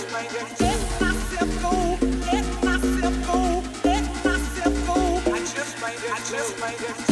Keep me from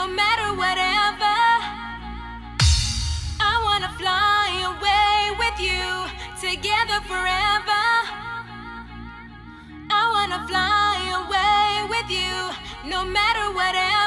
no matter whatever. I wanna fly away with you, together forever. I wanna fly away with you, no matter whatever.